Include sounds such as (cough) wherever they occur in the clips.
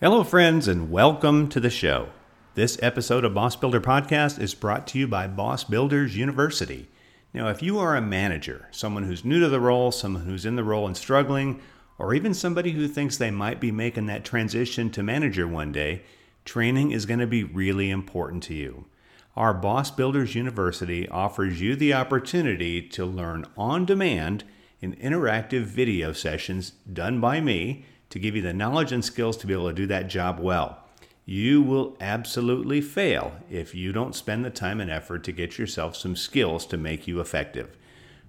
Hello, friends, and welcome to the show. This episode of Boss Builder Podcast is brought to you by Boss Builders University. Now, if you are a manager, someone who's new to the role, someone who's in the role and struggling, or even somebody who thinks they might be making that transition to manager one day, training is going to be really important to you. Our Boss Builders University offers you the opportunity to learn on demand in interactive video sessions done by me to give you the knowledge and skills to be able to do that job well. You will absolutely fail if you don't spend the time and effort to get yourself some skills to make you effective.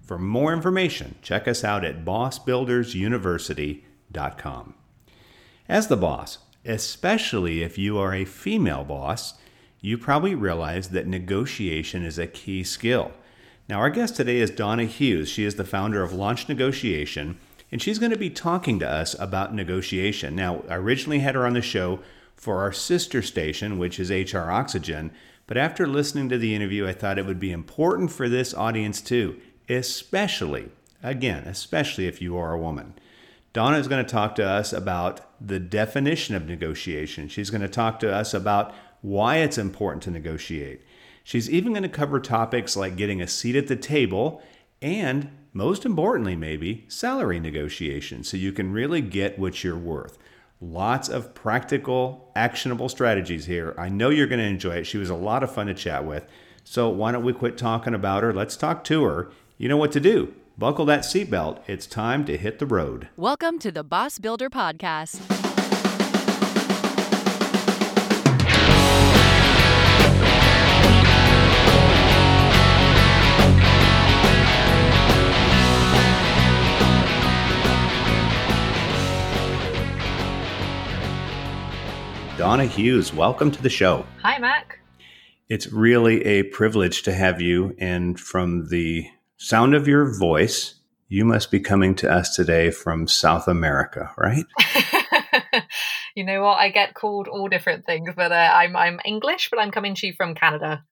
For more information, check us out at bossbuildersuniversity.com. As the boss, especially if you are a female boss, you probably realize that negotiation is a key skill. Now, our guest today is Donna Hughes. She is the founder of Launch Negotiation and she's going to be talking to us about negotiation. Now, I originally had her on the show for our sister station, which is HR Oxygen, but after listening to the interview, I thought it would be important for this audience too, especially, again, especially if you are a woman. Donna is going to talk to us about the definition of negotiation. She's going to talk to us about why it's important to negotiate. She's even going to cover topics like getting a seat at the table and most importantly, maybe salary negotiation so you can really get what you're worth. Lots of practical, actionable strategies here. I know you're going to enjoy it. She was a lot of fun to chat with. So why don't we quit talking about her? Let's talk to her. You know what to do. Buckle that seatbelt. It's time to hit the road. Welcome to the Boss Builder Podcast. Donna Hughes, welcome to the show. Hi, Mac. It's really a privilege to have you. And from the sound of your voice, you must be coming to us today from South America, right? (laughs) you know what? I get called all different things, but uh, I'm I'm English, but I'm coming to you from Canada.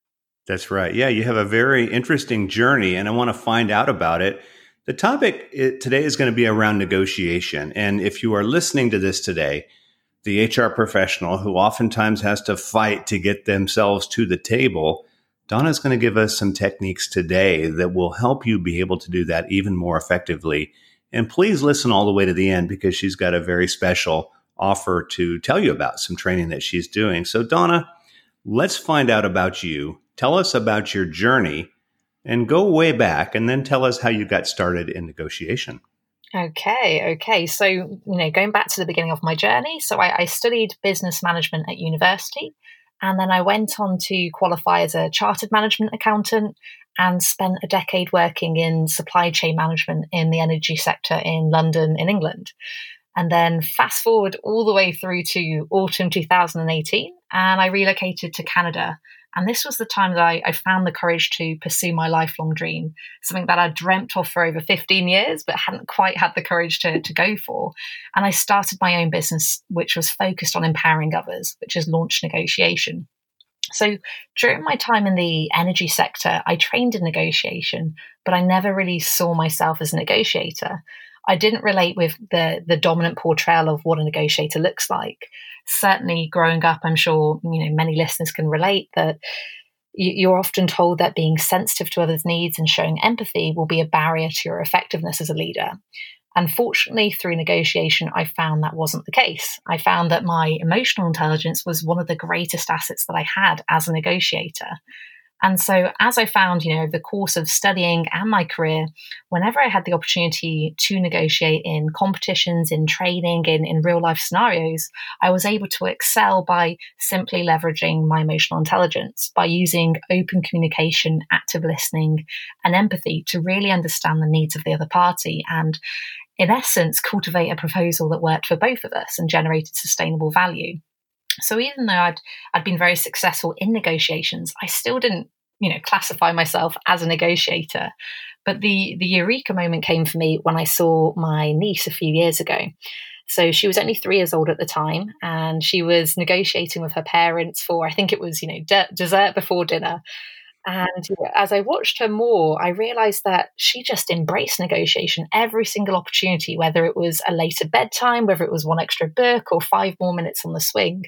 That's right. Yeah, you have a very interesting journey, and I want to find out about it. The topic today is going to be around negotiation, and if you are listening to this today the HR professional who oftentimes has to fight to get themselves to the table, Donna's going to give us some techniques today that will help you be able to do that even more effectively. And please listen all the way to the end because she's got a very special offer to tell you about some training that she's doing. So, Donna, let's find out about you. Tell us about your journey and go way back and then tell us how you got started in negotiation. Okay, okay. So, you know, going back to the beginning of my journey, so I, I, studied business management at university, and then I went on to qualify as a chartered management accountant and spent a decade working in supply chain management in the energy sector in London, in England. And then fast forward all the way through to autumn 2018, and I relocated to Canada and this was the time that I, I, found the courage to pursue my lifelong dream, something that I'd dreamt of for over 15 years, but hadn't quite had the courage to, to go for. And I started my own business, which was focused on empowering others, which is launch negotiation. So during my time in the energy sector, I trained in negotiation, but I never really saw myself as a negotiator. I didn't relate with the the dominant portrayal of what a negotiator looks like certainly growing up, I'm sure you know many listeners can relate that you're often told that being sensitive to others' needs and showing empathy will be a barrier to your effectiveness as a leader. Unfortunately, through negotiation, I found that wasn't the case. I found that my emotional intelligence was one of the greatest assets that I had as a negotiator. And so, as I found, you know, over the course of studying and my career, whenever I had the opportunity to negotiate in competitions, in training, in, in real life scenarios, I was able to excel by simply leveraging my emotional intelligence, by using open communication, active listening, and empathy to really understand the needs of the other party and, in essence, cultivate a proposal that worked for both of us and generated sustainable value. So even though I'd I'd been very successful in negotiations, I still didn't, you know, classify myself as a negotiator. But the the eureka moment came for me when I saw my niece a few years ago. So she was only three years old at the time, and she was negotiating with her parents for I think it was you know de- dessert before dinner. And as I watched her more, I realized that she just embraced negotiation every single opportunity, whether it was a later bedtime, whether it was one extra book or five more minutes on the swing.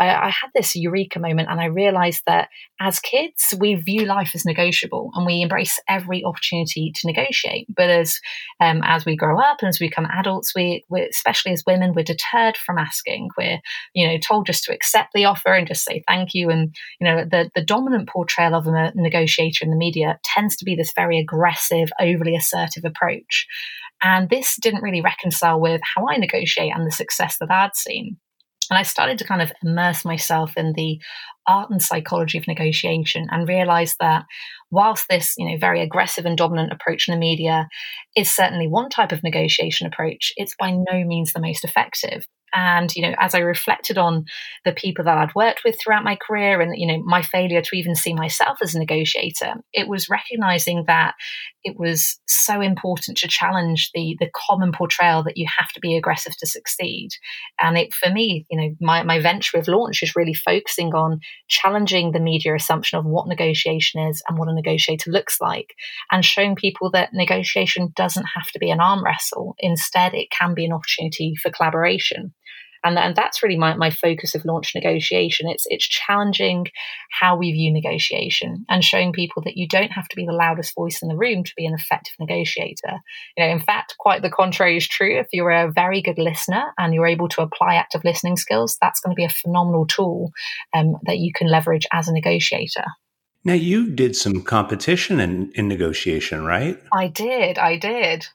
I, I had this eureka moment and I realized that as kids, we view life as negotiable and we embrace every opportunity to negotiate. But as um, as we grow up and as we become adults, we, especially as women, we're deterred from asking. We're you know told just to accept the offer and just say thank you. And you know the the dominant portrayal of a negotiator in the media tends to be this very aggressive, overly assertive approach. And this didn't really reconcile with how I negotiate and the success that I'd seen. And I started to kind of immerse myself in the art and psychology of negotiation and realized that whilst this, you know, very aggressive and dominant approach in the media is certainly one type of negotiation approach, it's by no means the most effective. And, you know, as I reflected on the people that I'd worked with throughout my career and, you know, my failure to even see myself as a negotiator, it was recognizing that it was so important to challenge the the common portrayal that you have to be aggressive to succeed. And it for me, you know, my, my venture with launch is really focusing on challenging the media assumption of what negotiation is and what a negotiator looks like, and showing people that negotiation doesn't have to be an arm wrestle. Instead, it can be an opportunity for collaboration and, and that's really my, my focus of launch negotiation. It's it's challenging how we view negotiation and showing people that you don't have to be the loudest voice in the room to be an effective negotiator. You know in fact quite the contrary is true. If you're a very good listener and you're able to apply active listening skills that's going to be a phenomenal tool um, that you can leverage as a negotiator. Now you did some competition in, in negotiation right? I did i did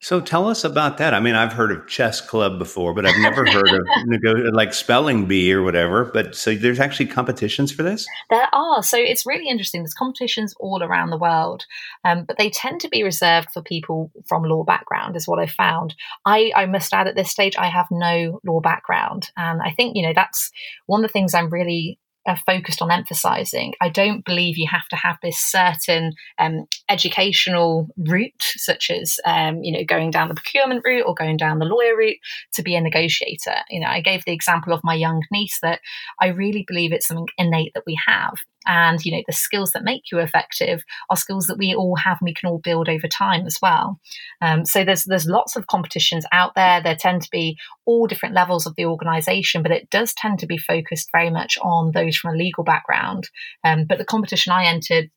so tell us about that. I mean, I've heard of chess club before, but I've never heard of (laughs) nego- like spelling bee or whatever. But so there's actually competitions for this. There are. So it's really interesting. There's competitions all around the world, um, but they tend to be reserved for people from law background, is what I found. I, I must add at this stage, I have no law background, and I think you know that's one of the things I'm really focused on emphasizing. I don't believe you have to have this certain um, educational route, such as um, you know going down the procurement route or going down the lawyer route to be a negotiator. You know, I gave the example of my young niece that I really believe it's something innate that we have, and you know the skills that make you effective are skills that we all have and we can all build over time as well um, so there's there's lots of competitions out there there tend to be all different levels of the organization but it does tend to be focused very much on those from a legal background um, but the competition i entered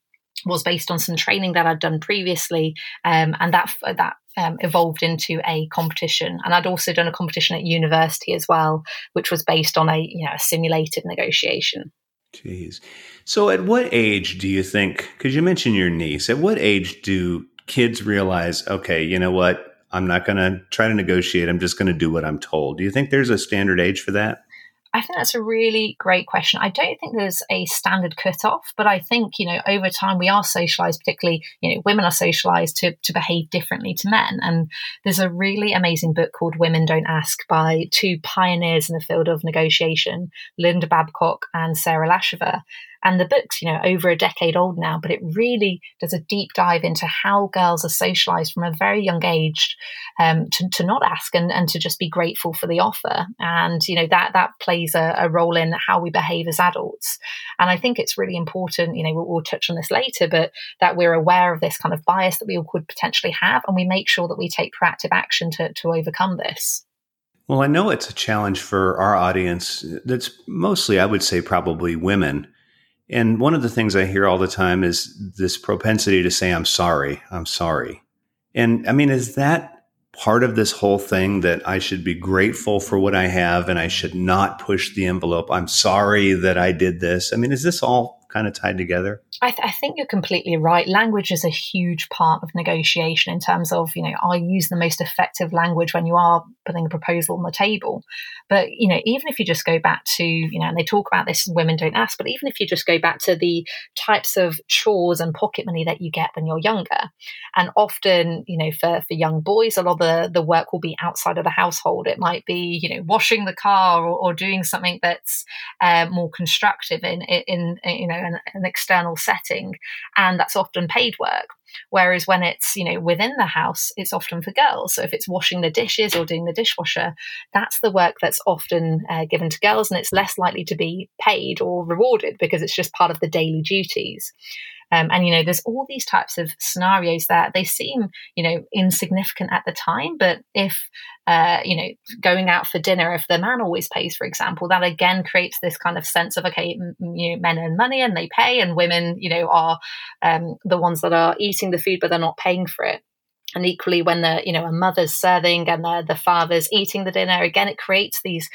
was based on some training that I'd done previously, um, and that that um, evolved into a competition. And I'd also done a competition at university as well, which was based on a you know a simulated negotiation. Jeez. So, at what age do you think? Because you mentioned your niece. At what age do kids realize, okay, you know what? I'm not going to try to negotiate. I'm just going to do what I'm told. Do you think there's a standard age for that? I think that's a really great question. I don't think there's a standard cutoff, but I think, you know, over time we are socialized, particularly, you know, women are socialized to, to behave differently to men. And there's a really amazing book called Women Don't Ask by two pioneers in the field of negotiation, Linda Babcock and Sara Laschever. And the book's, you know, over a decade old now, but it really does a deep dive into how girls are socialized from a very young age um, to, to not ask and, and to just be grateful for the offer. And, you know, that that plays a, a role in how we behave as adults. And I think it's really important, you know, we'll, we'll touch on this later, but that we're aware of this kind of bias that we all could potentially have and we make sure that we take proactive action to, to overcome this. Well, I know it's a challenge for our audience that's mostly, I would say, probably women and one of the things I hear all the time is this propensity to say, I'm sorry, I'm sorry. And I mean, is that part of this whole thing that I should be grateful for what I have and I should not push the envelope? I'm sorry that I did this. I mean, is this all kind of tied together? I, th- I, think you're completely right. Language is a huge part of negotiation in terms of, you know, I use the most effective language when you are putting a proposal on the table. But, you know, even if you just go back to, you know, and they talk about this, women don't ask, but even if you just go back to the types of chores and pocket money that you get when you're younger, and often, you know, for, for young boys, a lot of the, the work will be outside of the household. It might be, you know, washing the car or, or doing something that's uh, more constructive in, in, in, you know, an, an external setting. And that's often paid work. Whereas when it's, you know, within the house, it's often for girls. So if it's washing the dishes or doing the dishwasher, that's the work that's often uh, given to girls and it's less likely to be paid or rewarded because it's just part of the daily duties. Um, and, you know, there's all these types of scenarios that they seem, you know, insignificant at the time. But if, uh, you know, going out for dinner, if the man always pays, for example, that again creates this kind of sense of, okay, m- you know, men earn money and they pay, and women, you know, are um, the ones that are eating the food, but they're not paying for it and equally when the you know a mother's serving and the, the father's eating the dinner again it creates these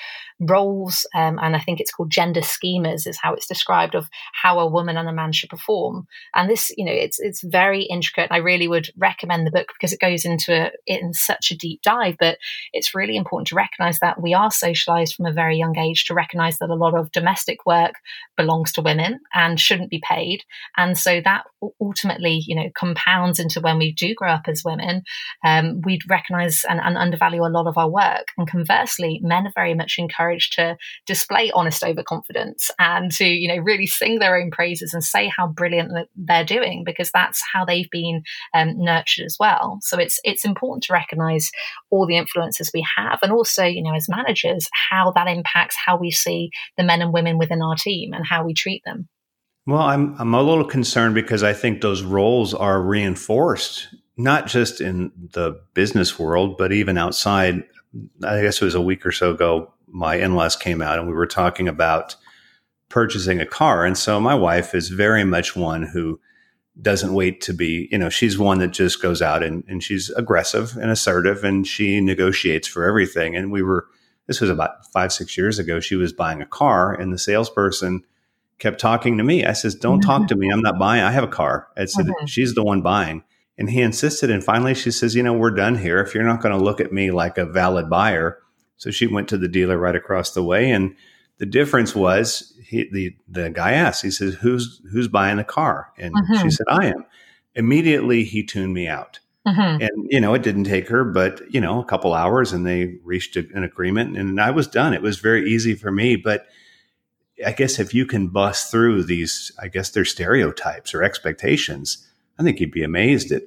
roles um, and i think it's called gender schemas is how it's described of how a woman and a man should perform. And this you know it's it's very intricate. I really would recommend the book because it goes into it in such a deep dive but it's really important to recognize that we are socialized from a very young age to recognize that a lot of domestic work belongs to women and shouldn't be paid. And so that ultimately you know compounds into when we do grow up as women um, we'd recognize and, and undervalue a lot of our work. And conversely men are very much encouraged to display honest overconfidence and to, you know, really sing their own praises and say how brilliant they're doing because that's how they've been um, nurtured as well. So it's it's important to recognize all the influences we have and also, you know, as managers, how that impacts how we see the men and women within our team and how we treat them. Well, I'm I'm a little concerned because I think those roles are reinforced not just in the business world, but even outside. I guess it was a week or so ago my in-laws came out and we were talking about purchasing a car. And so my wife is very much one who doesn't wait to be you know she's one that just goes out and, and she's aggressive and assertive and she negotiates for everything. And we were this was about five six years ago she was buying a car and the salesperson kept talking to me. I says don't mm-hmm. talk to me. I'm not buying. I have a car. I said mm-hmm. she's the one buying. And he insisted and finally she says you know we're done here. If you're not going to look at me like a valid buyer so she went to the dealer right across the way, and the difference was he, the the guy asked, he says, "Who's who's buying the car?" And mm-hmm. she said, "I am." Immediately, he tuned me out. Mm-hmm. And you know, it didn't take her, but you know, a couple hours, and they reached a, an agreement, and I was done. It was very easy for me, but. I guess if you can bust through these, I guess they're stereotypes or expectations, I think you'd be amazed at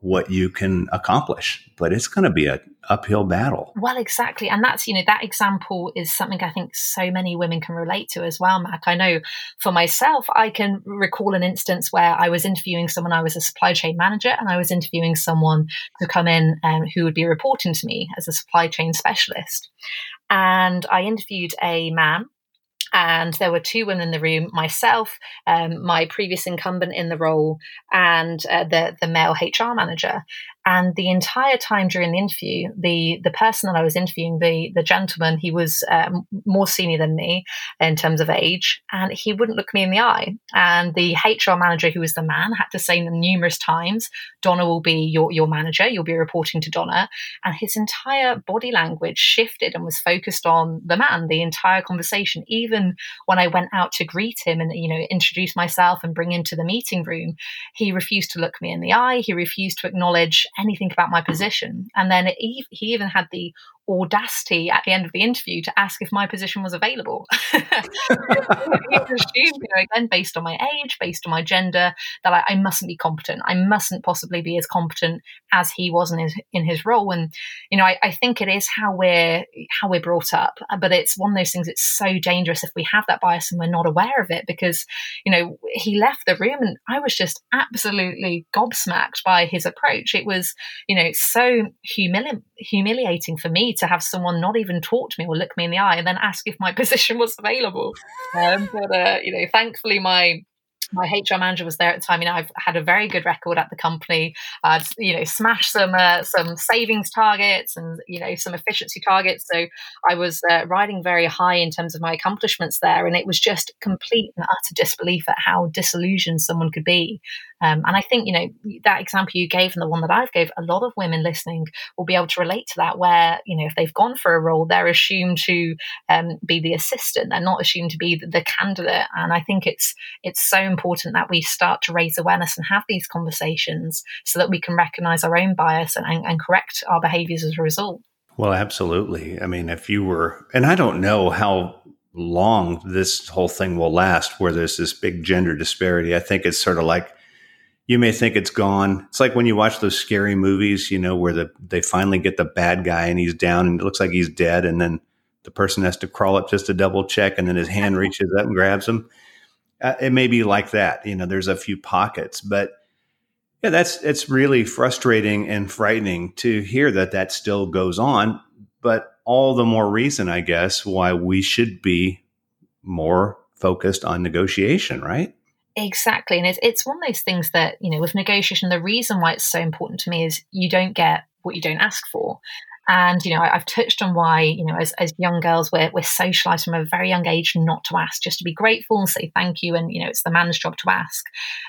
what you can accomplish. But it's going to be a uphill battle. Well, exactly. And that's, you know, that example is something I think so many women can relate to as well, Mac. I know for myself, I can recall an instance where I was interviewing someone, I was a supply chain manager, and I was interviewing someone to come in um, who would be reporting to me as a supply chain specialist. And I interviewed a man and there were two women in the room myself um, my previous incumbent in the role and uh, the the male hr manager and the entire time during the interview, the the person that I was interviewing, the the gentleman, he was um, more senior than me in terms of age, and he wouldn't look me in the eye. And the HR manager, who was the man, had to say numerous times, "Donna will be your your manager. You'll be reporting to Donna." And his entire body language shifted and was focused on the man. The entire conversation, even when I went out to greet him and you know introduce myself and bring him to the meeting room, he refused to look me in the eye. He refused to acknowledge anything about my position. And then he, he even had the audacity at the end of the interview to ask if my position was available. (laughs) assumed, you know, again, based on my age, based on my gender, that I, I, mustn't be competent. I mustn't possibly be as competent as he was in his in his role. And you know, I, I think it is how we're how we're brought up. But it's one of those things. It's so dangerous if we have that bias and we're not aware of it. Because you know, he left the room and I was just absolutely gobsmacked by his approach. It was you know so humili- humiliating for me to have someone not even talk to me or look me in the eye and then ask if my (laughs) position was available. Um, but uh, you know, thankfully my my HR manager was there at the time. You know, I've had a very good record at the company. I'd you know smashed some uh, some savings targets and you know some efficiency targets. So I was uh, riding very high in terms of my accomplishments there, and it was just complete and utter disbelief at how disillusioned someone could be um, and I think, you know, that example you gave and the one that I've gave, a lot of women listening will be able to relate to that where, you know, if they've gone for a role, they're assumed to um, be the assistant. They're not assumed to be the, the candidate. And I think it's, it's so important that we start to raise awareness and have these conversations so that we can recognize our own bias and, and, and correct our behaviors as a result. Well, absolutely. I mean, if you were, and I don't know how long this whole thing will last where there's this big gender disparity. I think it's sort of like you may think it's gone. It's like when you watch those scary movies, you know, where the, they finally get the bad guy and he's down and it looks like he's dead. And then the person has to crawl up just to double check and then his hand reaches up and grabs him. Uh, it may be like that. You know, there's a few pockets, but yeah, that's it's really frustrating and frightening to hear that that still goes on. But all the more reason, I guess, why we should be more focused on negotiation, right? Exactly. And it's, it's one of those things that, you know, with negotiation, the reason why it's so important to me is you don't get what you don't ask for. And, you know, I, have touched on why, you know, as, as young girls, we're, we're socialized from a very young age not to ask, just to be grateful and say thank you. And, you know, it's the man's job to ask.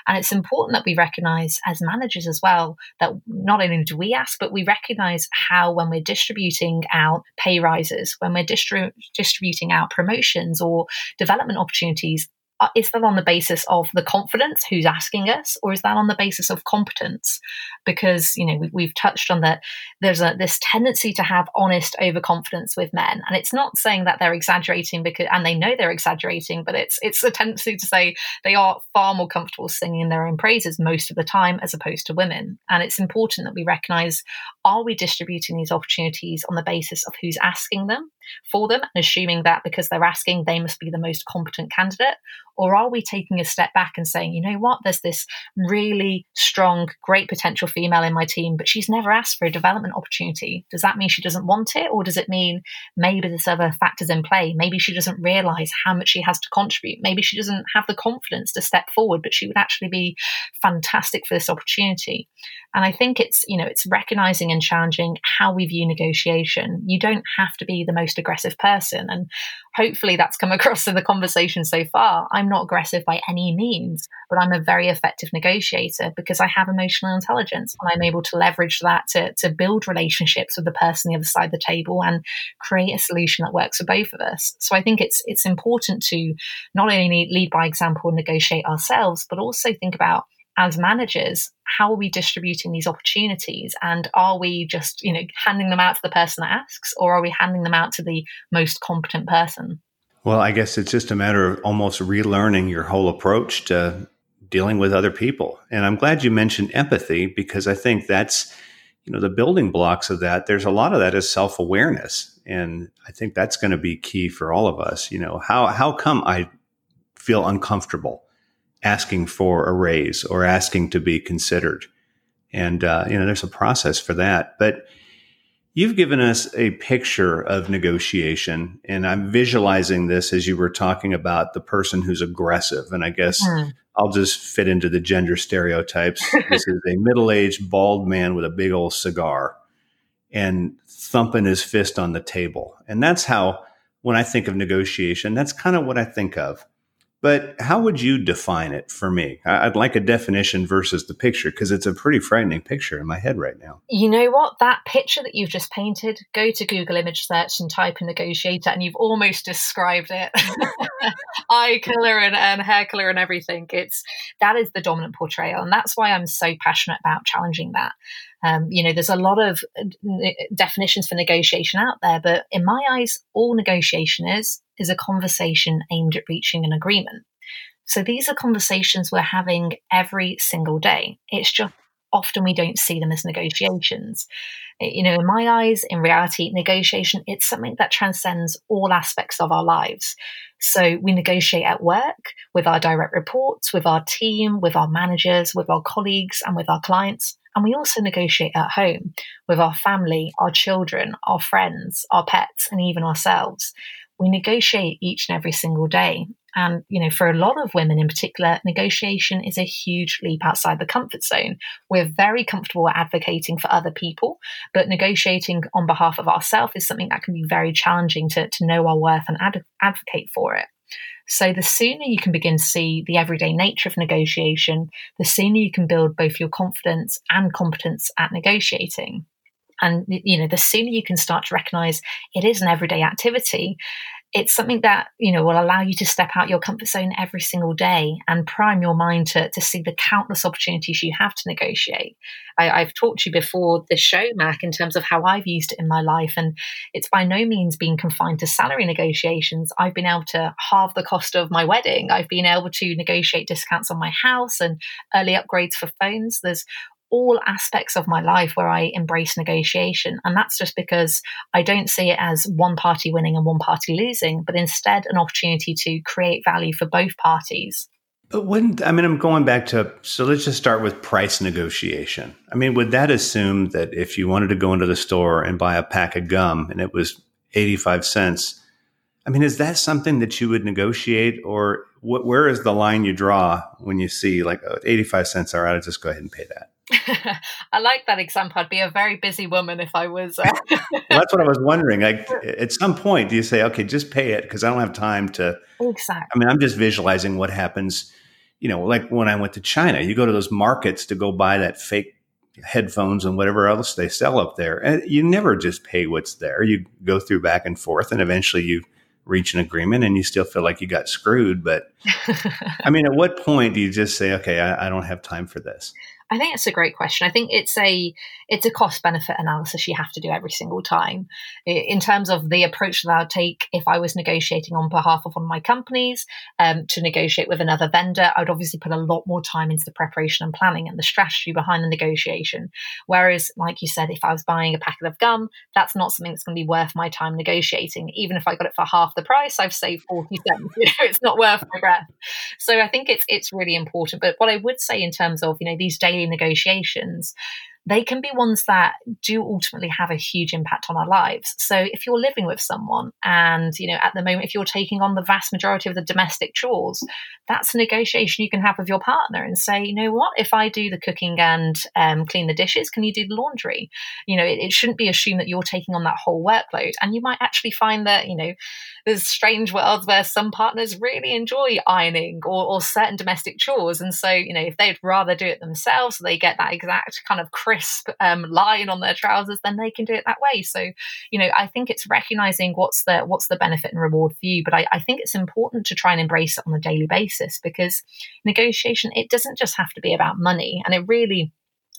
And it's important that we recognize as managers as well that not only do we ask, but we recognize how when we're distributing out pay rises, when we're distri- distributing out promotions or development opportunities, Uh, is that on the basis of the confidence who's asking us or is that on the basis of competence? Because you know we, we've touched on that there's a this tendency to have honest overconfidence with men. And it's not saying that they're exaggerating because and they know they're exaggerating but it's it's a tendency to say they are far more comfortable singing their own praises most of the time as opposed to women. And it's important that we recognize are we distributing these opportunities on the basis of who's asking them for them and assuming that because they're asking they must be the most competent candidate or are we taking a step back and saying, you know what, there's this really strong, great potential female in my team, but she's never asked for a development opportunity? Does that mean she doesn't want it? Or does it mean maybe there's other factors in play? Maybe she doesn't realize how much she has to contribute. Maybe she doesn't have the confidence to step forward, but she would actually be fantastic for this opportunity. And I think it's, you know, it's recognizing and challenging how we view negotiation. You don't have to be the most aggressive person. And hopefully that's come (laughs) across in the conversation so far. I'm not aggressive by any means, but I'm a very effective negotiator because I have emotional intelligence and I'm able to leverage that to, to build relationships with the person the other side of the table and create a solution that works for both of us. So I think it's it's important to not only lead by example and negotiate ourselves, but also think about as managers, how are we distributing these opportunities? And are we just, you know, handing them out to the person that asks, or are we handing them out to the most competent person? Well, I guess it's just a matter of almost relearning your whole approach to dealing with other people. And I'm glad you mentioned empathy because I think that's, you know, the building blocks of that. There's a lot of that is self awareness. And I think that's going to be key for all of us. You know, how, how come I feel uncomfortable? Asking for a raise or asking to be considered. And, uh, you know, there's a process for that. But you've given us a picture of negotiation, and I'm visualizing this as you were talking about the person who's aggressive. And I guess mm. I'll just fit into the gender stereotypes. (laughs) this is a middle aged, bald man with a big old cigar and thumping his fist on the table. And that's how, when I think of negotiation, that's kind of what I think of. But how would you define it for me? I'd like a definition versus the picture because it's a pretty frightening picture in my head right now. You know what? That picture that you've just painted, go to Google image search and type in negotiator, and you've almost described it. (laughs) Eye color and, and hair color and everything. It's that is the dominant portrayal. And that's why I'm so passionate about challenging that. Um, you know, there's a lot of uh, definitions for negotiation out there, but in my eyes, all negotiation is is a conversation aimed at reaching an agreement. So these are conversations we're having every single day. It's just often we don't see them as negotiations. You know, in my eyes, in reality, negotiation, it's something that transcends all aspects of our lives. So we negotiate at work with our direct reports, with our team, with our managers, with our colleagues, and with our clients. And we also negotiate at home with our family, our children, our friends, our pets, and even ourselves we negotiate each and every single day. And, you know, for a lot of women in particular, negotiation is a huge leap outside the comfort zone. We're very comfortable advocating for other people, but negotiating on behalf of ourselves is something that can be very challenging to, to know our worth and ad- advocate for it. So, the sooner you can begin to see the everyday nature of negotiation, the sooner you can build both your confidence and competence at negotiating. And, you know, the sooner you can start to recognize it is an everyday activity, it's something that, you know, will allow you to step out your comfort zone every single day and prime your mind to, to see the countless opportunities you have to negotiate. I, I've talked to you before this show, Mac, in terms of how I've used it in my life. And it's by no means being confined to salary negotiations. I've been able to halve the cost of my wedding. I've been able to negotiate discounts on my house and early upgrades for phones. There's all aspects of my life where I embrace negotiation. And that's just because I don't see it as one party winning and one party losing, but instead an opportunity to create value for both parties. But wouldn't I mean I'm going back to so let's just start with price negotiation. I mean, would that assume that if you wanted to go into the store and buy a pack of gum and it was 85 cents, I mean, is that something that you would negotiate or wh- where is the line you draw when you see like oh, 85 cents all right, I'll just go ahead and pay that. (laughs) I like that example. I'd be a very busy woman if I was. Uh... (laughs) well, that's what I was wondering. Like, (laughs) at some point, do you say, "Okay, just pay it" because I don't have time to? Exactly. I mean, I'm just visualizing what happens you know, like when I went to China, you go to those markets to go buy that fake headphones and whatever else they sell up there. And you never just pay what's there. You go through back and forth and eventually you reach an agreement and you still feel like you got screwed. But I mean, at what point do you just say, okay, I, I don't have time for this? I think it's a great question. I think it's a it's a cost benefit analysis you have to do every single time. In terms of the approach that I would take if I was negotiating on behalf of one of my companies um, to negotiate with another vendor, I would obviously put a lot more time into the preparation and planning and the strategy behind the negotiation. Whereas, like you said, if I was buying a packet of gum, that's not something that's going to be worth my time negotiating. Even if I got it for half the price, I've saved forty cents. (laughs) You know, it's not worth my breath. So I think it's it's really important. But what I would say in terms of you know these daily negotiations, they can be ones that do ultimately have a huge impact on our lives. So if you're living with someone and, you know, at the moment, if you're taking on the vast majority of the domestic chores, that's a negotiation you can have with your partner and say, you know what, if I do the cooking and um, clean the dishes, can you do the laundry? You know, it, it shouldn't be assumed that you're taking on that whole workload. And you might actually find that, you know, there's strange worlds where some partners really enjoy ironing or, or certain domestic chores. And so, you know, if they'd rather do it themselves, they get that exact kind of crisp um, line on their trousers, then they can do it that way. So, you know, I think it's recognizing what's the what's the benefit and reward for you. But I, I think it's important to try and embrace it on a daily basis because negotiation, it doesn't just have to be about money. And it really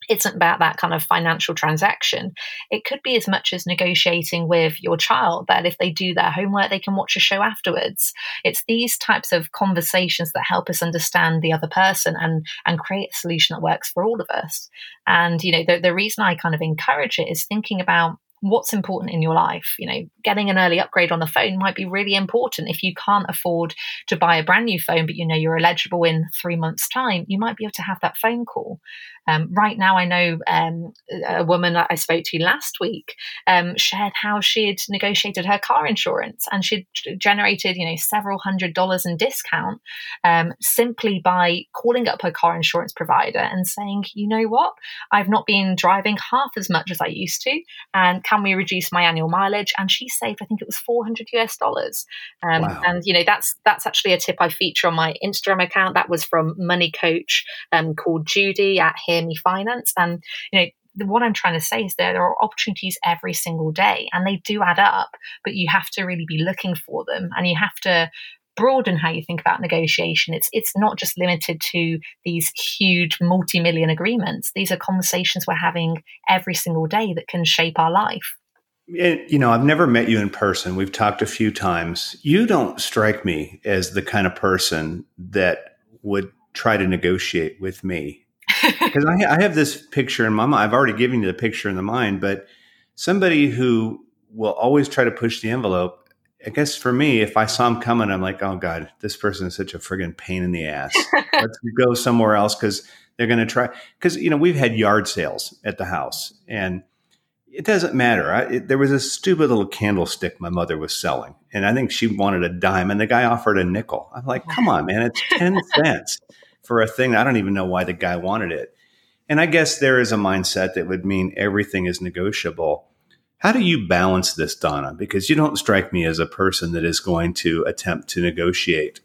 isn't about that kind of financial transaction. It could be as much as negotiating with your child that if they do their homework, they can watch a show afterwards. It's these types of conversations that help us understand the other person and and create a solution that works for all of us. And you know, the, the reason I kind of encourage it is thinking about what's important in your life. You know, getting an early upgrade on the phone might be really important. If you can't afford to buy a brand new phone, but you know you're eligible in three months' time, you might be able to have that phone call. Um, right now, I know um, a woman that I spoke to last week um, shared how she had negotiated her car insurance and she'd generated, you know, several hundred dollars in discount um, simply by calling up her car insurance provider and saying, you know what, I've not been driving half as much as I used to, and can we reduce my annual mileage? And she saved, I think it was 400 US dollars. Um, wow. And you know, that's that's actually a tip I feature on my Instagram account. That was from money coach um, called Judy at Hear Me Finance, and you know what I'm trying to say is there are opportunities every single day and they do add up, but you have to really be looking for them and you have to broaden how you think about negotiation. It's it's not just limited to these huge multi-million agreements. These are conversations we're having every single day that can shape our life. You know, I've never met you in person. We've talked a few times. You don't strike me as the kind of person that would try to negotiate with me (laughs) because I, I, have this picture in my mind. I've already given you the picture in the mind, but somebody who will always try to push the envelope. I guess for me, if I saw him coming, I'm like, oh God, this person is such a friggin' pain in the ass. (laughs) Let's go somewhere else because they're going to try. Because, you know, we've had yard sales at the house and it doesn't matter. I, it, there was a stupid little candlestick my mother was selling, and I think she wanted a dime, and the guy offered a nickel. I'm like, come on, man, it's 10 (laughs) cents for a thing. I don't even know why the guy wanted it. And I guess there is a mindset that would mean everything is negotiable. How do you balance this, Donna? Because you don't strike me as a person that is going to attempt to negotiate.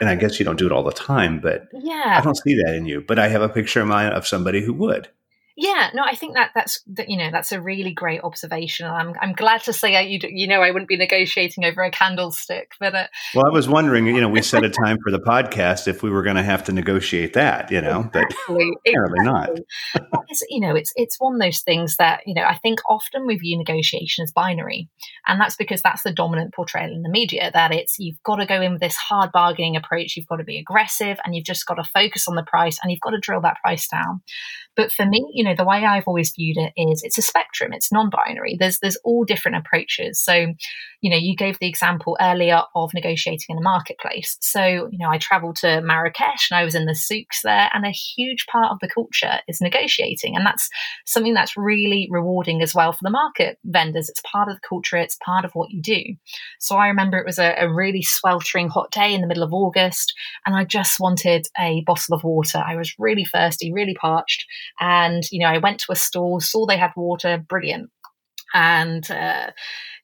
And I guess you don't do it all the time, but yeah. I don't see that in you. But I have a picture in mind of somebody who would. Yeah, no, I think that that's that, you know that's a really great observation. I'm I'm glad to say you you know I wouldn't be negotiating over a candlestick, but uh, well, I was wondering, you know, we set a (laughs) time for the podcast if we were going to have to negotiate that, you know, exactly, but apparently exactly. not. it's, you know, it's it's one of those things that you know I think often we view negotiation as binary, and that's because that's the dominant portrayal in the media that it's you've got to go in with this hard bargaining approach, you've got to be aggressive, and you've just got to focus on the price, and you've got to drill that price down. But for me, you know, the way I've always viewed it is it's a spectrum. It's non-binary. There's there's all different approaches. So, you know, you gave the example earlier of negotiating in a marketplace. So, you know, I traveled to Marrakesh and I was in the souks there, and a huge part of the culture is negotiating, and that's something that's really rewarding as well for the market vendors. It's part of the culture. It's part of what you do. So I remember it was a, a really sweltering hot day in the middle of August, and I just wanted a bottle of water. I was really thirsty, really parched, and you know, I went to a store, saw they had water, brilliant. And uh,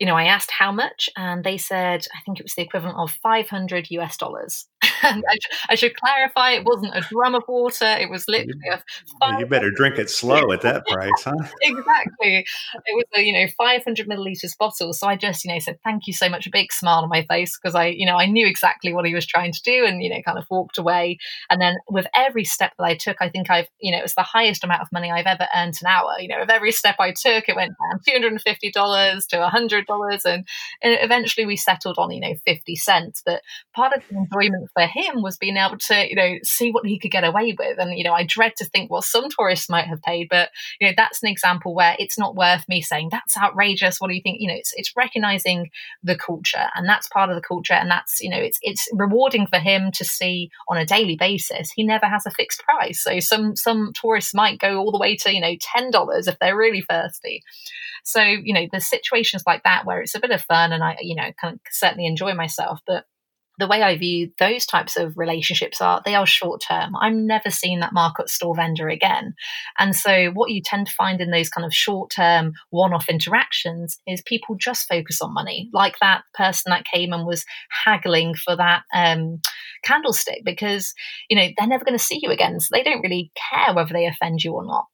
you know, I asked how much, and they said I think it was the equivalent of 500 US dollars. (laughs) I, I, should clarify, it wasn't a drum of water; it was literally a. You better drink it slow at that (laughs) price, huh? exactly. It was a you know 500 milliliters bottle. So I just you know said thank you so much, a big smile on my face because I you know I knew exactly what he was trying to do, and you know kind of walked away. And then with every step that I took, I think I've you know it was the highest amount of money I've ever earned an hour. You know, with every step I took, it went down 250 dollars to 100 dollars, and eventually we settled on you know 50 cents. But part of the enjoyment for him was being able to, you know, see what he could get away with. And, you know, I dread to think what some tourists might have paid, but, you know, that's an example where it's not worth me saying, that's outrageous. What do you think? You know, it's, it's recognizing the culture and that's part of the culture. And that's, you know, it's, it's rewarding for him to see on a daily basis. He never has a fixed price. So some, some tourists might go all the way to, you know, $10 if they're really thirsty. So, you know, there's situations like that where it's a bit of fun and I, you know, can certainly enjoy myself, but the way I view those types of relationships are they are short term. I'm never seeing that market store vendor again. And so what you tend to find in those kind of short term one off interactions is people just focus on money, like that person that came and was haggling for that um, candlestick because, you know, they're never going to see you again. So they don't really care whether they offend you or not.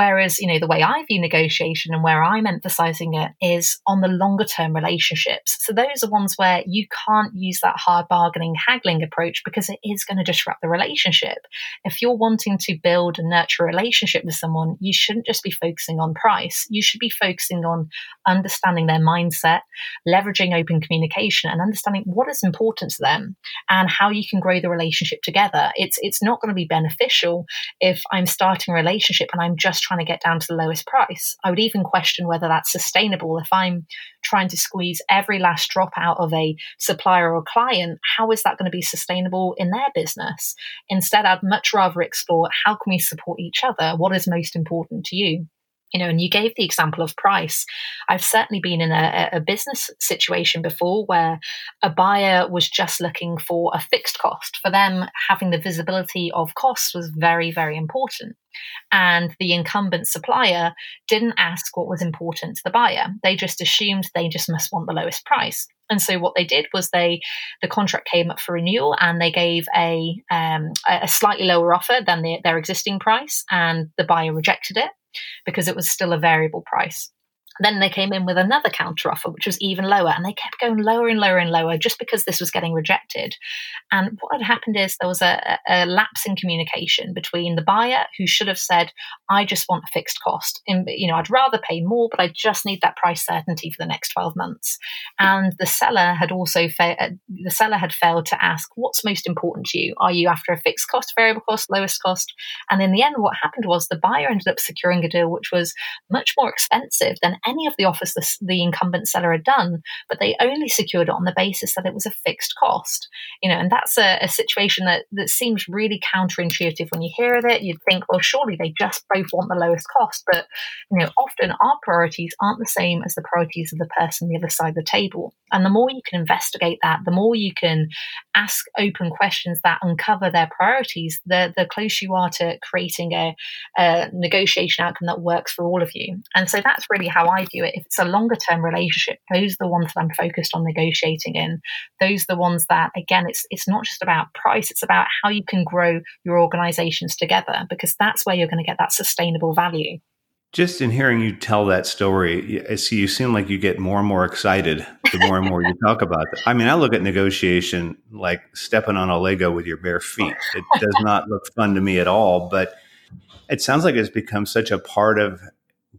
Whereas, you know, the way I view negotiation and where I'm emphasizing it is on the longer term relationships. So those are ones where you can't use that hard bargaining, haggling approach because it is going to disrupt the relationship. If you're wanting to build and nurture a relationship with someone, you shouldn't just be focusing on price. You should be focusing on understanding their mindset, leveraging open communication and understanding what is important to them and how you can grow the relationship together. It's it's not going to be beneficial if I'm starting a relationship and I'm just just trying to get down to the lowest price. I would even question whether that's sustainable. If I'm trying to squeeze every last drop out of a supplier or client, how is that going to be sustainable in their business? Instead, I'd much rather explore how can we support each other? What is most important to you? You know, and you gave the example of price. I've certainly been in a, a, business situation before where a buyer was just looking for a fixed cost. For them, having the visibility of costs was very, very important. And the incumbent supplier didn't ask what was important to the buyer. They just assumed they just must want the lowest price. And so what they did was they, the contract came up for renewal, and they gave a um, a slightly lower offer than the, their existing price, and the buyer rejected it because it was still a variable price. Then they came in with another counteroffer, which was even lower, and they kept going lower and lower and lower just because this was getting rejected. And what had happened is there was a, a lapse in communication between the buyer, who should have said, "I just want a fixed cost. You know, I'd rather pay more, but I just need that price certainty for the next twelve months." And the seller had also fa- uh, the seller had failed to ask, "What's most important to you? Are you after a fixed cost, variable cost, lowest cost?" And in the end, what happened was the buyer ended up securing a deal which was much more expensive than any of the offers the, the incumbent seller had done, but they only secured it on the basis that it was a fixed cost. You know, and that's a, a situation that, that seems really counterintuitive when you hear of it. You'd think, well, surely they just both want the lowest cost, but you know, often our priorities aren't the same as the priorities of the person the other side of the table. And the more you can investigate that, the more you can ask open questions that uncover their priorities, the the closer you are to creating a, a negotiation outcome that works for all of you. And so that's really how I view it. If it's a longer term relationship, those are the ones that I'm focused on negotiating in. Those are the ones that, again, it's it's not just about price, it's about how you can grow your organizations together because that's where you're going to get that sustainable value. Just in hearing you tell that story, I see you seem like you get more and more excited the more and more you (laughs) talk about it. I mean, I look at negotiation like stepping on a Lego with your bare feet. It does not look fun to me at all, but it sounds like it's become such a part of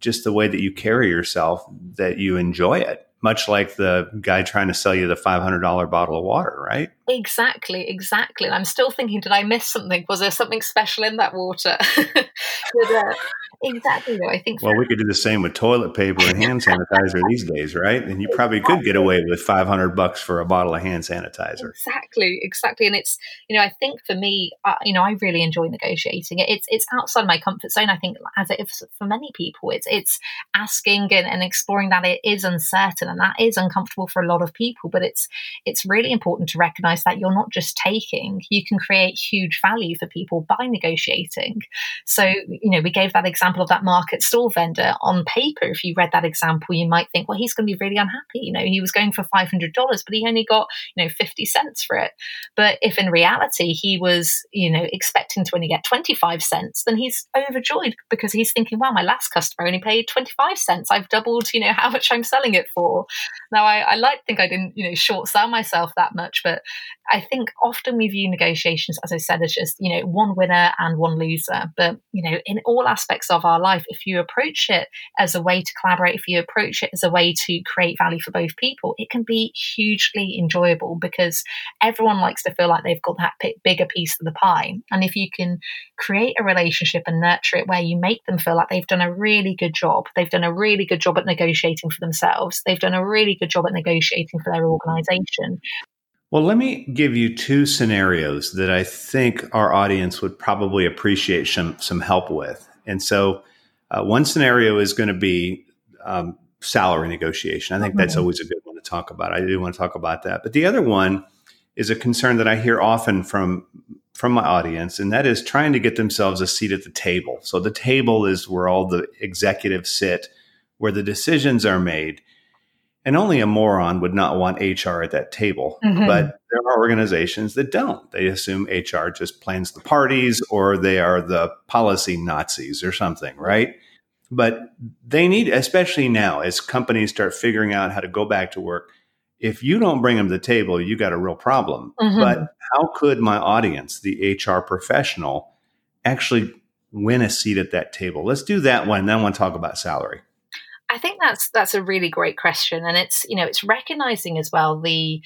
just the way that you carry yourself that you enjoy it much like the guy trying to sell you the $500 bottle of water, right? Exactly, exactly. I'm still thinking, did I miss something? Was there something special in that water? (laughs) uh, exactly. I think. Well, we could do the same with toilet paper and hand sanitizer these days, right? And you probably exactly. could get away with five hundred bucks for a bottle of hand sanitizer. Exactly, exactly. And it's you know I think for me, uh, you know, I really enjoy negotiating. It's it's outside my comfort zone. I think as it is for many people, it's it's asking and, and exploring that it is uncertain and that is uncomfortable for a lot of people. But it's it's really important to recognize that you're not just taking; you can create huge value for people by negotiating. So you know, we gave that example of that market stall vendor on paper. If you read that example, you might think, well, he's going to be really unhappy. You know, he was going for five hundred dollars, but he only got you know fifty cents for it. But if in reality he was you know expecting to only get twenty five cents, then he's overjoyed because he's thinking, wow, my last customer only paid twenty five cents. I've doubled you know (laughs) how much I'm selling it for. Now I, I like to think I didn't you know short sell myself that much, but I think often we view negotiations, as I said, as just you know one winner and one loser. But you know in all aspects of our life, if you approach it as a way to collaborate, if you approach it as a way to create value for both people, it can be hugely enjoyable because everyone likes to feel like they've got that bigger piece of the pie. And if you can create a relationship and nurture it where you make them feel like they've done a really good job, they've done a really good job at negotiating for themselves, they've done a really good job at negotiating for their organization, well, let me give you two scenarios that I think our audience would probably appreciate some, some help with. And so, uh, one scenario is going to be um, salary negotiation. I think that's always a good one to talk about. I do want to talk about that. But the other one is a concern that I hear often from from my audience, and that is trying to get themselves a seat at the table. So the table is where all the executives sit, where the decisions are made. And only a moron would not want HR at that table. Mm-hmm. But there are organizations that don't. They assume HR just plans the parties or they are the policy Nazis or something, right? But they need, especially now, as companies start figuring out how to go back to work, if you don't bring them to the table, you got a real problem. Mm-hmm. But how could my audience, the HR professional, actually win a seat at that table? Let's do that one. Then I want to talk about salary. I think that's that's a really great question, and it's you know it's recognizing as well the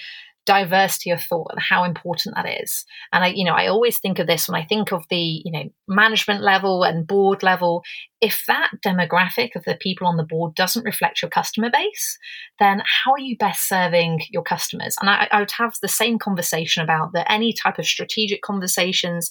diversity of thought and how important that is. And I, you know, I always think of this when I think of the, you know, management level and board level. If that demographic of the people on the board doesn't reflect your customer base, then how are you best serving your customers? And I, I would have the same conversation about the any type of strategic conversations.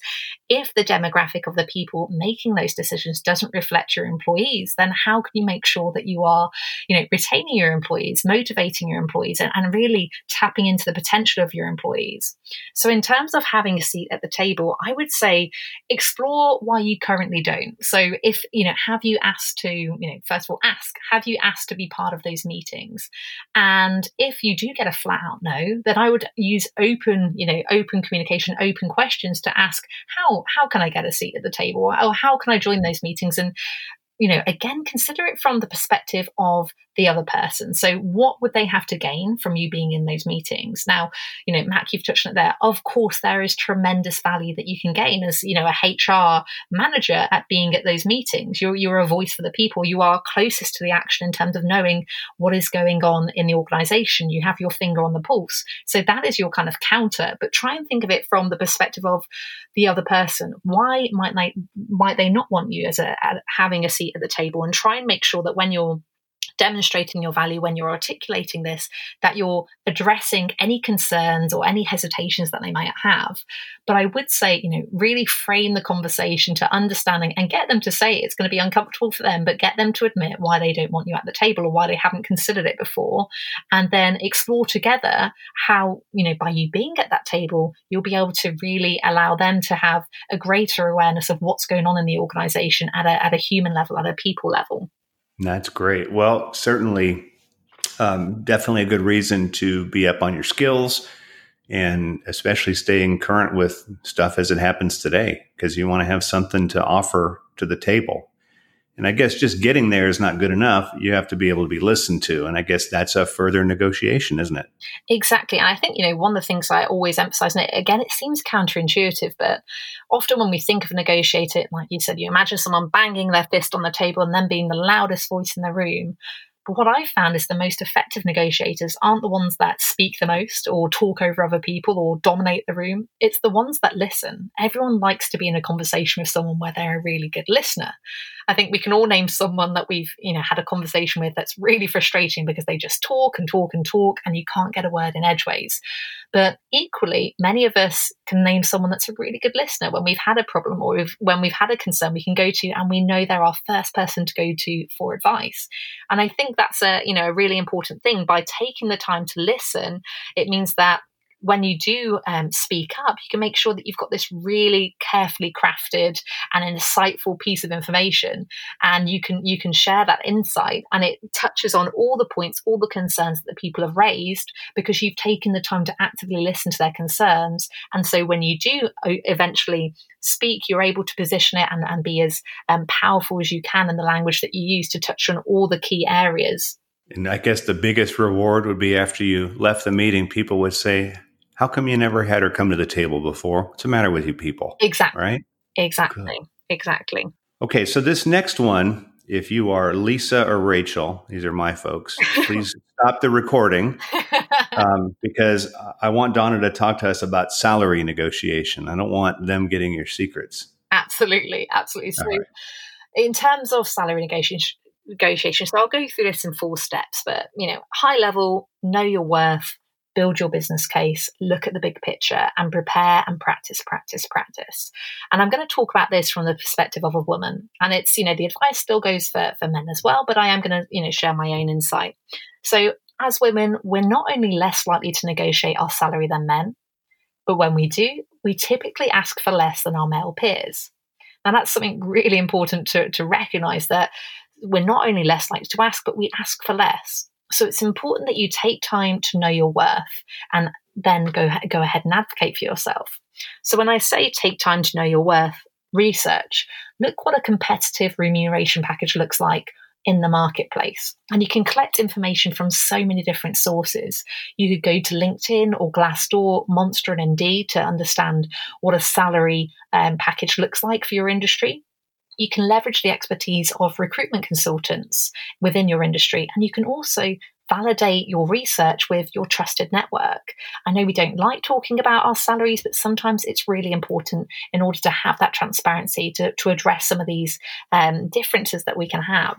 If the demographic of the people making those decisions doesn't reflect your employees, then how can you make sure that you are, you know, retaining your employees, motivating your employees, and, and really tapping into the potential of your employees. So, in terms of having a seat at the table, I would say explore why you currently don't. So, if you know, have you asked to, you know, first of all, ask, have you asked to be part of those meetings? And if you do get a flat out no, then I would use open, you know, open communication, open questions to ask how how can I get a seat at the table, or how can I join those meetings? And you know, again, consider it from the perspective of the other person. So, what would they have to gain from you being in those meetings? Now, you know, Mac, you've touched on it there. Of course, there is tremendous value that you can gain as, you know, a HR manager at being at those meetings. You're, you're a voice for the people. You are closest to the action in terms of knowing what is going on in the organization. You have your finger on the pulse. So, that is your kind of counter. But try and think of it from the perspective of the other person. Why might they, might they not want you as a, having a seat at the table? And try and make sure that when you're demonstrating your value when you're articulating this, that you're addressing any concerns or any hesitations that they might have. But I would say, you know, really frame the conversation to understanding and get them to say it's going to be uncomfortable for them, but get them to admit why they don't want you at the table or why they haven't considered it before. And then explore together how, you know, by you being at that table, you'll be able to really allow them to have a greater awareness of what's going on in the organization at a, at a human level, at a people level. That's great. Well, certainly, um, definitely a good reason to be up on your skills and especially staying current with stuff as it happens today because you want to have something to offer to the table. And I guess just getting there is not good enough. You have to be able to be listened to. And I guess that's a further negotiation, isn't it? Exactly. And I think, you know, one of the things I always emphasize, and again, it seems counterintuitive, but often when we think of negotiating, like you said, you imagine someone banging their fist on the table and then being the loudest voice in the room. But what I've found is the most effective negotiators aren't the ones that speak the most or talk over other people or dominate the room. It's the ones that listen. Everyone likes to be in a conversation with someone where they're a really good listener. I think we can all name someone that we've, you know, had a conversation with that's really frustrating because they just talk and talk and talk and you can't get a word in edgeways. But equally, many of us can name someone that's a really good listener when we've had a problem or we've, when we've had a concern we can go to and we know they're our first person to go to for advice. And I think that's a, you know, a really important thing by taking the time to listen. It means that when you do um, speak up, you can make sure that you've got this really carefully crafted and insightful piece of information, and you can you can share that insight, and it touches on all the points, all the concerns that the people have raised because you've taken the time to actively listen to their concerns, and so when you do eventually speak, you're able to position it and, and be as um, powerful as you can in the language that you use to touch on all the key areas. And I guess the biggest reward would be after you left the meeting, people would say, how come you never had her come to the table before? What's the matter with you people? Exactly. Right? Exactly. Good. Exactly. Okay, so this next one, if you are Lisa or Rachel, these are my folks, please (laughs) stop the recording (laughs) um, because I want Donna to talk to us about salary negotiation. I don't want them getting your secrets. Absolutely. Absolutely. So, right. in terms of salary negotiation, negotiation, so I'll go through this in four steps, but, you know, high level, know your worth, build your business case, look at the big picture, and prepare and practice, practice, practice. And I'm going to talk about this from the perspective of a woman. And it's, you know, the advice still goes for, for men as well, but I am going to, you know, share my own insight. So as women, we're not only less likely to negotiate our salary than men, but when we do, we typically ask for less than our male peers. And that's something really important to, to recognize that we're not only less likely to ask, but we ask for less. So it's important that you take time to know your worth and then go go ahead and advocate for yourself. So when I say take time to know your worth, research, look what a competitive remuneration package looks like in the marketplace. And you can collect information from so many different sources. You could go to LinkedIn or Glassdoor, Monster, and Indeed to understand what a salary um, package looks like for your industry you can leverage the expertise of recruitment consultants within your industry, and you can also validate your research with your trusted network. I know we don't like talking about our salaries, but sometimes it's really important in order to have that transparency to, to address some of these um, differences that we can have.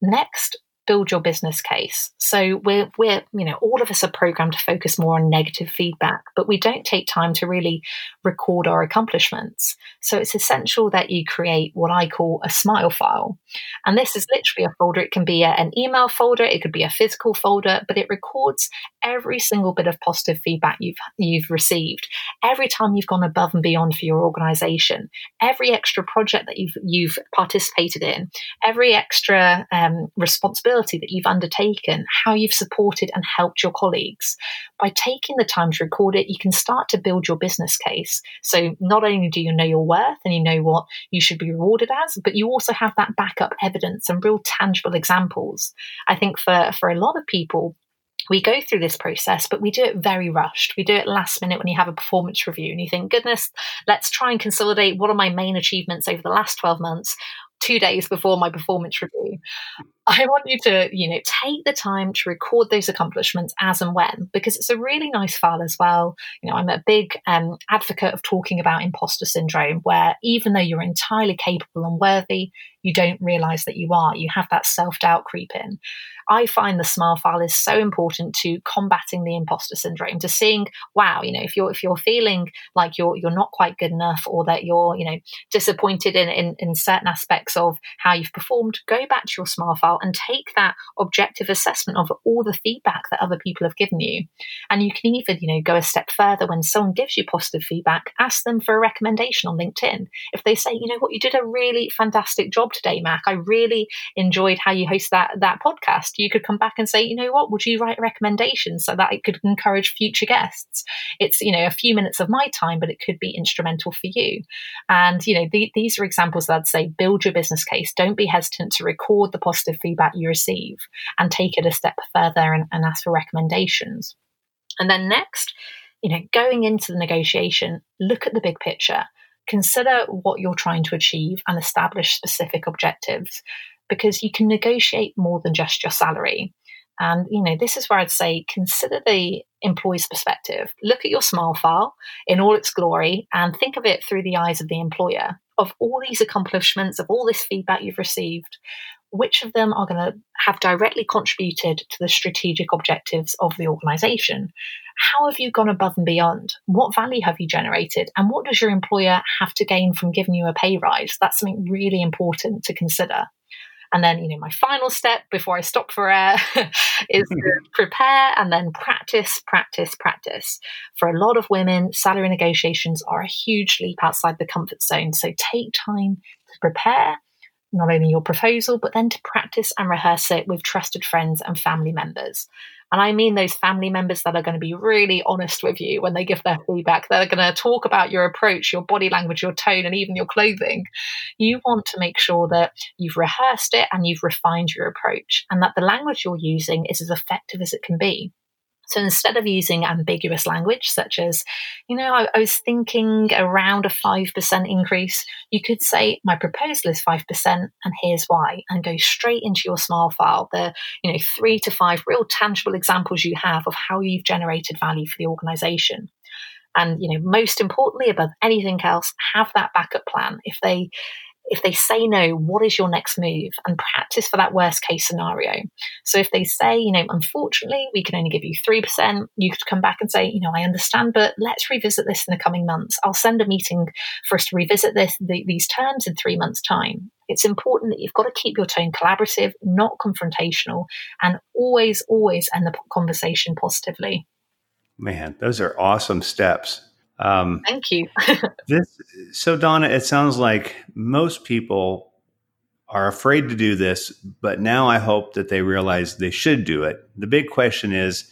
Next, build your business case. So we're we're you know all of us are programmed to focus more on negative feedback, but we don't take time to really record our accomplishments. So it's essential that you create what I call a smile file. And this is literally a folder. It can be a, an email folder, it could be a physical folder, but it records every single bit of positive feedback you've you've received, every time you've gone above and beyond for your organization, every extra project that you've you've participated in, every extra um, responsibility that you've undertaken, how you've supported and helped your colleagues. By taking the time to record it, you can start to build your business case. So not only do you know your worth and you know what you should be rewarded as, but you also have that backup evidence and real tangible examples. I think for, for a lot of people, we go through this process, but we do it very rushed. We do it last minute when you have a performance review and you think, goodness, let's try and consolidate what are my main achievements over the last 12 months two days before my performance review. I want you to, you know, take the time to record those accomplishments as and when, because it's a really nice file as well. You know, I'm a big um, advocate of talking about imposter syndrome, where even though you're entirely capable and worthy, you don't realize that you are. You have that self doubt creep in. I find the smile file is so important to combating the imposter syndrome, to seeing, wow, you know, if you're if you're feeling like you're you're not quite good enough or that you're, you know, disappointed in, in, in certain aspects of how you've performed, go back to your smile file and take that objective assessment of all the feedback that other people have given you. And you can even, you know, go a step further when someone gives you positive feedback, ask them for a recommendation on LinkedIn. If they say, you know what, you did a really fantastic job today, Mac. I really enjoyed how you host that that podcast you could come back and say, you know what, would you write recommendations so that it could encourage future guests? It's, you know, a few minutes of my time, but it could be instrumental for you. And, you know, the, these are examples that I'd say build your business case. Don't be hesitant to record the positive feedback you receive and take it a step further and, and ask for recommendations. And then next, you know, going into the negotiation, look at the big picture consider what you're trying to achieve and establish specific objectives because you can negotiate more than just your salary. And, you know, this is where I'd say consider the employee's perspective. Look at your smile file in all its glory and think of it through the eyes of the employer. of all these accomplishments, of all this feedback you've received, which of them are going to have directly contributed to the strategic objectives of the organization? How have you gone above and beyond? What value have you generated? And what does your employer have to gain from giving you a pay rise? That's something really important to consider. And then, you know, my final step before I stop for air (laughs) is to (laughs) prepare and then practice, practice, practice. For a lot of women, salary negotiations are a huge leap outside the comfort zone. So take time to prepare not only your proposal, but then to practice and rehearse it with trusted friends and family members. And I mean those family members that are going to be really honest with you when they give their feedback. They're going to talk about your approach, your body language, your tone, and even your clothing. You want to make sure that you've rehearsed it and you've refined your approach and that the language you're using is as effective as it can be. So instead of using ambiguous language, such as, you know, I, I, was thinking around a 5% increase, you could say, my proposal is 5%, and here's why, and go straight into your smile file, the, you know, three to five real tangible examples you have of how you've generated value for the organization. And, you know, most importantly, above anything else, have that backup plan. If they, if they say no, what is your next move? And practice for that worst case scenario. So if they say, you know, unfortunately, we can only give you 3%, you could come back and say, you know, I understand, but let's revisit this in the coming months. I'll send a meeting for us to revisit this, the, these terms in three months' time. It's important that you've got to keep your tone collaborative, not confrontational, and always, always end the conversation positively. Man, those are awesome steps. Um, Thank you. (laughs) this, so, Donna, it sounds like most people are afraid to do this, but now I hope that they realize they should do it. The big question is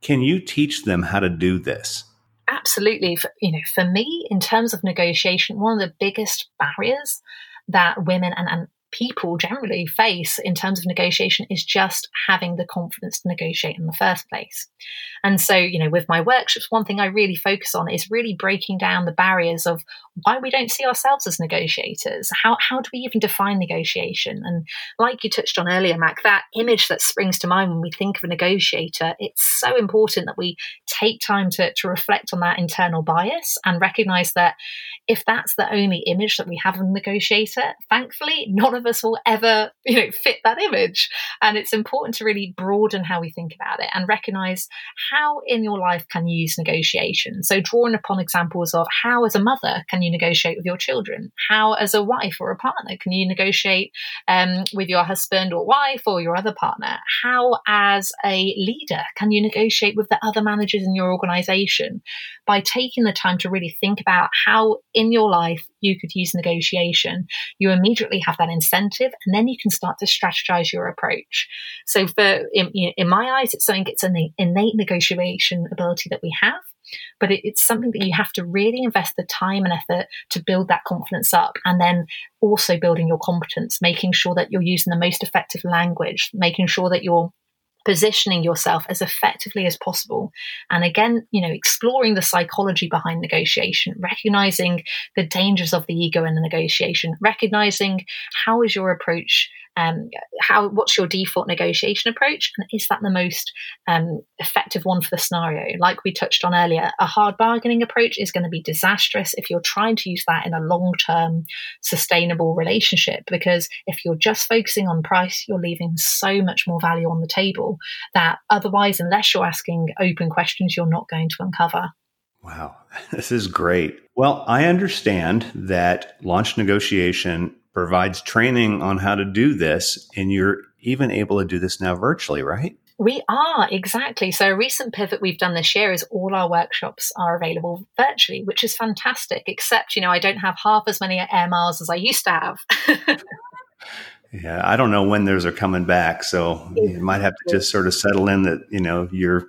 can you teach them how to do this? Absolutely. For, you know, for me, in terms of negotiation, one of the biggest barriers that women and, and people generally face in terms of negotiation is just having the confidence to negotiate in the first place. And so, you know, with my workshops, one thing I really focus on is really breaking down the barriers of why we don't see ourselves as negotiators. How, how do we even define negotiation? And like you touched on earlier, Mac, that image that springs to mind when we think of a negotiator, it's so important that we take time to, to reflect on that internal bias and recognize that if that's the only image that we have of a negotiator, thankfully, none of us will ever, you know, fit that image. And it's important to really broaden how we think about it and recognize how in your life can you use negotiation. So drawing upon examples of how as a mother can you negotiate with your children? How as a wife or a partner can you negotiate um, with your husband or wife or your other partner? How as a leader can you negotiate with the other managers in your organization? By taking the time to really think about how in your life you could use negotiation, you immediately have that and then you can start to strategize your approach. So for in, in my eyes, it's something it's an innate negotiation ability that we have but it, it's something that you have to really invest the time and effort to build that confidence up and then also building your competence making sure that you're using the most effective language making sure that you're positioning yourself as effectively as possible. And again, you know, exploring the psychology behind negotiation, recognizing the dangers of the ego in the negotiation, recognizing how is your approach um, how what's your default negotiation approach? And is that the most um, effective one for the scenario? Like we touched on earlier a hard bargaining approach is going to be disastrous if you're trying to use that in a long-term sustainable relationship because if you're just focusing on price you're leaving so much more value on the table that otherwise unless you're asking open questions you're not going to uncover. Wow, (laughs) this is great. Well, I understand that launch negotiation provides training on how to do this, and you're even able to do this now virtually, right? We are, exactly. So, a recent pivot we've done this year is all our workshops are available virtually, which is fantastic, except, you know, I don't have half as many air miles as I used to have. (laughs) yeah, I don't know when those are coming back. So, you might have to just sort of settle in that, you know, your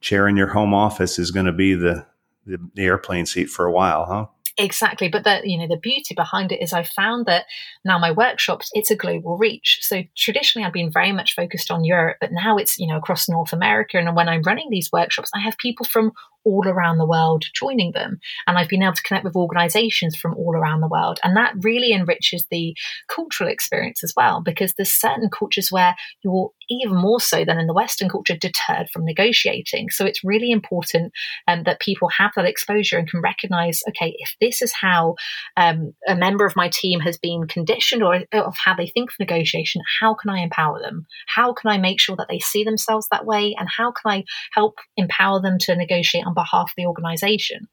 chair in your home office is going to be the, the, the airplane seat for a while, huh? Exactly. But the, you know, the beauty behind it is I found that now my workshops, it's a global reach. So traditionally I've been very much focused on Europe, but now it's, you know, across North America. And when I'm running these workshops, I have people from all around the world joining them. And I've been able to connect with organizations from all around the world. And that really enriches the cultural experience as well, because there's certain cultures where you're even more so than in the Western culture deterred from negotiating. So it's really important um, that people have that exposure and can recognize, okay, if this is how um, a member of my team has been conditioned or of how they think of negotiation, how can I empower them? How can I make sure that they see themselves that way? And how can I help empower them to negotiate on behalf of the organization?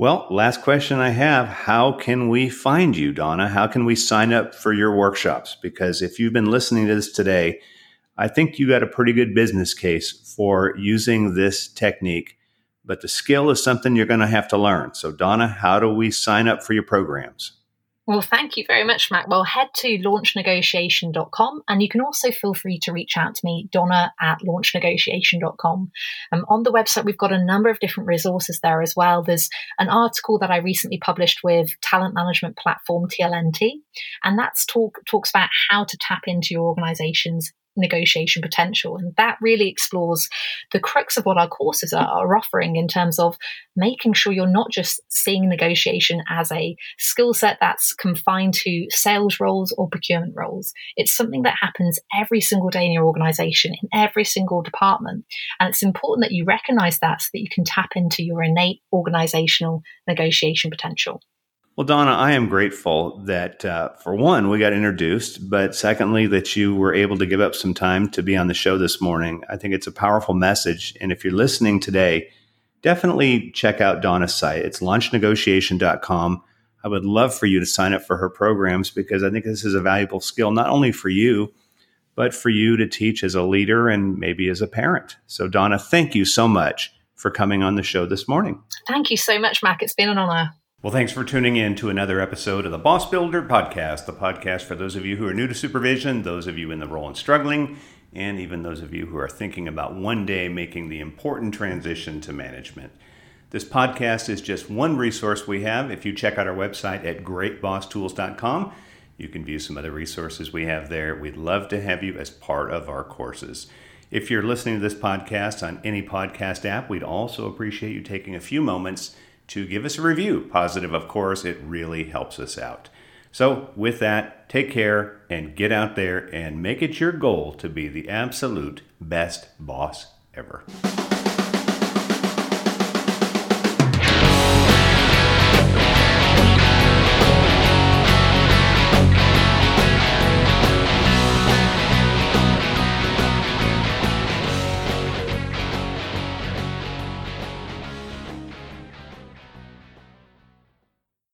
Well, last question I have How can we find you, Donna? How can we sign up for your workshops? Because if you've been listening to this today, I think you got a pretty good business case for using this technique. But the skill is something you're going to have to learn. So, Donna, how do we sign up for your programs? Well, thank you very much, Mac. Well, head to launchnegotiation.com and you can also feel free to reach out to me, Donna at launchnegotiation.com. Um, on the website, we've got a number of different resources there as well. There's an article that I recently published with talent management platform TLNT, and that's talk talks about how to tap into your organization's negotiation potential. And that really explores the crux of what our courses are, are, offering in terms of making sure you're not just seeing negotiation as a skill set that's confined to sales roles or procurement roles. It's something that happens every single day in your organization, in every single department. And it's important that you recognize that so that you can tap into your innate organizational negotiation potential. Well, Donna, I am grateful that, uh, for one, we got introduced, but secondly, that you were able to give up some time to be on the show this morning. I think it's a powerful message. And if you're listening today, definitely check out Donna's site. It's launchnegotiation.com. I would love for you to sign up for her programs because I think this is a valuable skill, not only for you, but for you to teach as a leader and maybe as a parent. So, Donna, thank you so much for coming on the show this morning. Thank you so much, Mac. It's been an honor. Well, thanks for tuning in to another episode of the Boss Builder Podcast, the podcast for those of you who are new to supervision, those of you in the role and struggling, and even those of you who are thinking about one day making the important transition to management. This podcast is just one resource we have. If you check out our website at greatbosstools.com, you can view some other resources we have there. We'd love to have you as part of our courses. If you're listening to this podcast on any podcast app, we'd also appreciate you taking a few moments to give us a review. Positive, of course, it really helps us out. So, with that, take care and get out there and make it your goal to be the absolute best boss ever.